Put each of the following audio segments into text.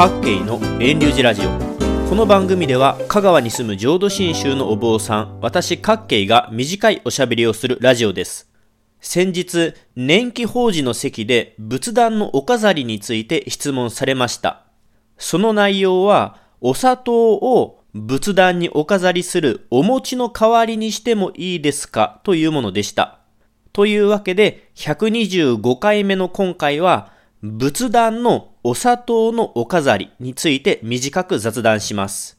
各系の遠流寺ラジオ。この番組では香川に住む浄土真宗のお坊さん私各系が短いおしゃべりをするラジオです。先日年季法事の席で仏壇のお飾りについて質問されました。その内容はお砂糖を仏壇にお飾りするお餅の代わりにしてもいいですかというものでした。というわけで、125回目の今回は、仏壇のお砂糖のお飾りについて短く雑談します。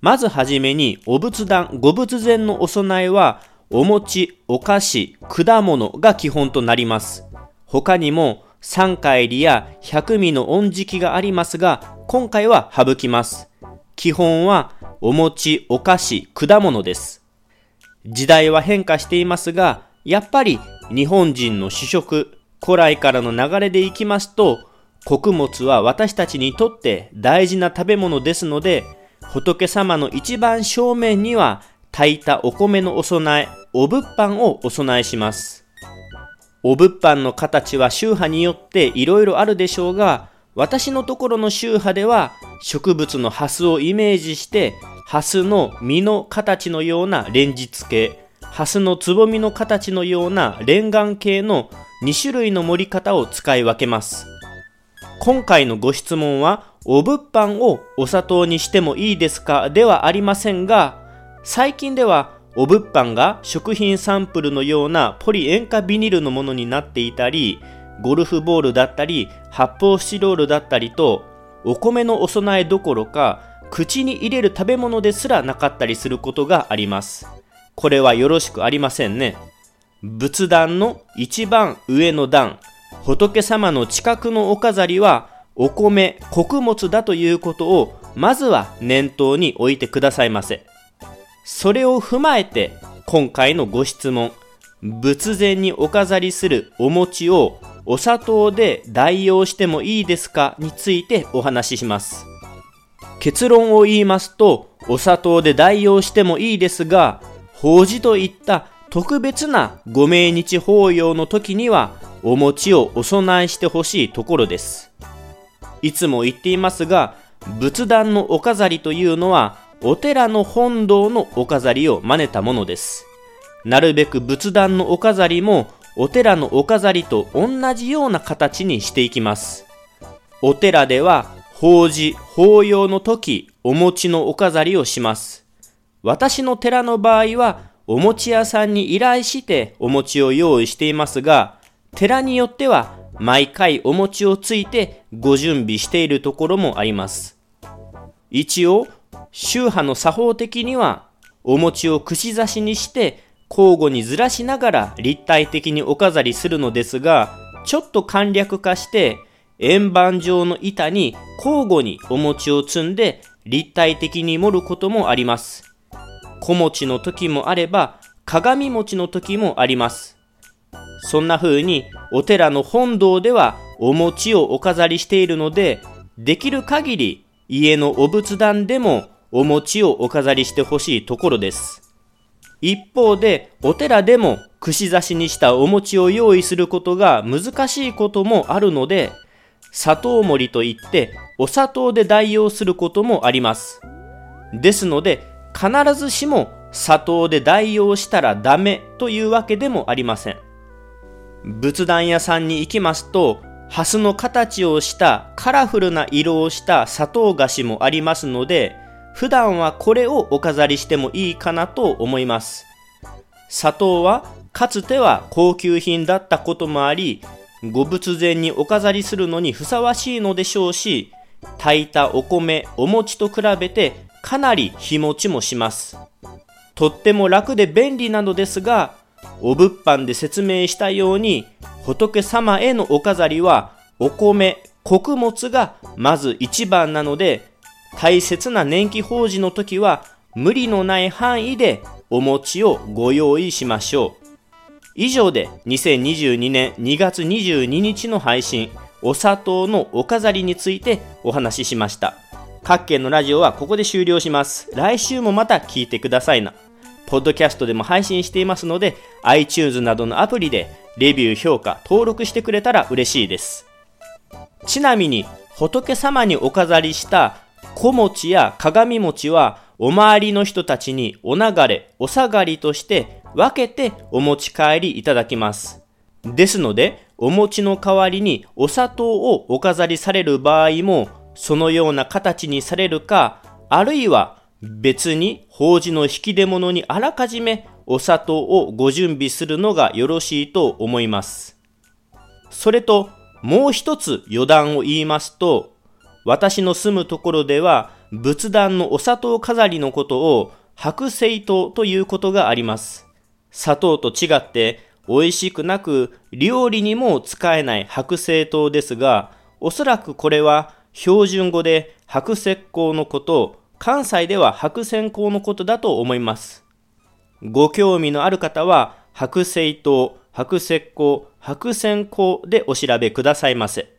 まずはじめに、お仏壇、ご仏前のお供えは、お餅、お菓子、果物が基本となります。他にも、三回りや百味の恩敷がありますが、今回は省きます。基本は、お餅、お菓子、果物です。時代は変化していますが、やっぱり日本人の主食、古来からの流れでいきますと、穀物は私たちにとって大事な食べ物ですので、仏様の一番正面には炊いたお米のお供え、お仏飯をお供えします。お仏飯の形は宗派によって色々あるでしょうが、私のところの宗派では植物のハスをイメージして、ハスの実の形のようなレンジ付け、ハスのつぼみの形のようなレンガン系の2種類の盛り方を使い分けます。今回のご質問は、お物販をお砂糖にしてもいいですか？ではありませんが、最近ではお物販が食品サンプルのようなポリ塩化ビニルのものになっていたり、ゴルフボールだったり、発泡スチロールだったりと、お米のお供えどころか、口に入れる食べ物ですらなかったりすることがあります。これはよろしくありませんね。仏壇の一番上の段、仏様の近くのお飾りは、お米、穀物だということを、まずは念頭に置いてくださいませ。それを踏まえて、今回のご質問、仏前にお飾りするお餅をお砂糖で代用してもいいですかについてお話しします。結論を言いますと、お砂糖で代用してもいいですが、法事といった特別なご命日法要の時にはお餅をお供えしてほしいところです。いつも言っていますが、仏壇のお飾りというのはお寺の本堂のお飾りを真似たものです。なるべく仏壇のお飾りもお寺のお飾りと同じような形にしていきます。お寺では法事、法要の時、お餅のお飾りをします。私の寺の場合は、お餅屋さんに依頼してお餅を用意していますが、寺によっては毎回お餅をついてご準備しているところもあります。一応、宗派の作法的には、お餅を串刺しにして交互にずらしながら立体的にお飾りするのですが、ちょっと簡略化して、円盤状の板に交互にお餅を積んで立体的に盛ることもあります。小餅の時もあれば、鏡餅の時もあります。そんな風に、お寺の本堂ではお餅をお飾りしているので、できる限り家のお仏壇でもお餅をお飾りしてほしいところです。一方で、お寺でも串刺しにしたお餅を用意することが難しいこともあるので、砂糖盛りといってお砂糖で代用することもあります。ですので、必ずしも砂糖で代用したらダメというわけでもありません。仏壇屋さんに行きますと、ハスの形をしたカラフルな色をした砂糖菓子もありますので、普段はこれをお飾りしてもいいかなと思います。砂糖はかつては高級品だったこともあり、ご仏前にお飾りするのにふさわしいのでしょうし、炊いたお米、お餅と比べてかなり日持ちもします。とっても楽で便利なのですが、お物販で説明したように、仏様へのお飾りは、お米、穀物がまず一番なので、大切な年季法事の時は、無理のない範囲でお餅をご用意しましょう。以上で2022年2月22日の配信、お砂糖のお飾りについてお話ししました。各県のラジオはここで終了します。来週もまた聞いてくださいな。ポッドキャストでも配信していますので、iTunes などのアプリでレビュー、評価、登録してくれたら嬉しいです。ちなみに、仏様にお飾りした小餅や鏡餅はお周りの人たちにお流れ、お下がりとして分けてお持ち帰りいただきます。ですので、お餅の代わりにお砂糖をお飾りされる場合も、そのような形にされるか、あるいは別に法事の引き出物にあらかじめお砂糖をご準備するのがよろしいと思います。それともう一つ余談を言いますと、私の住むところでは仏壇のお砂糖飾りのことを白製糖ということがあります。砂糖と違って美味しくなく料理にも使えない白製糖ですが、おそらくこれは標準語で白石膏のこと、関西では白線香のことだと思います。ご興味のある方は白星糖、白石膏、白線香でお調べくださいませ。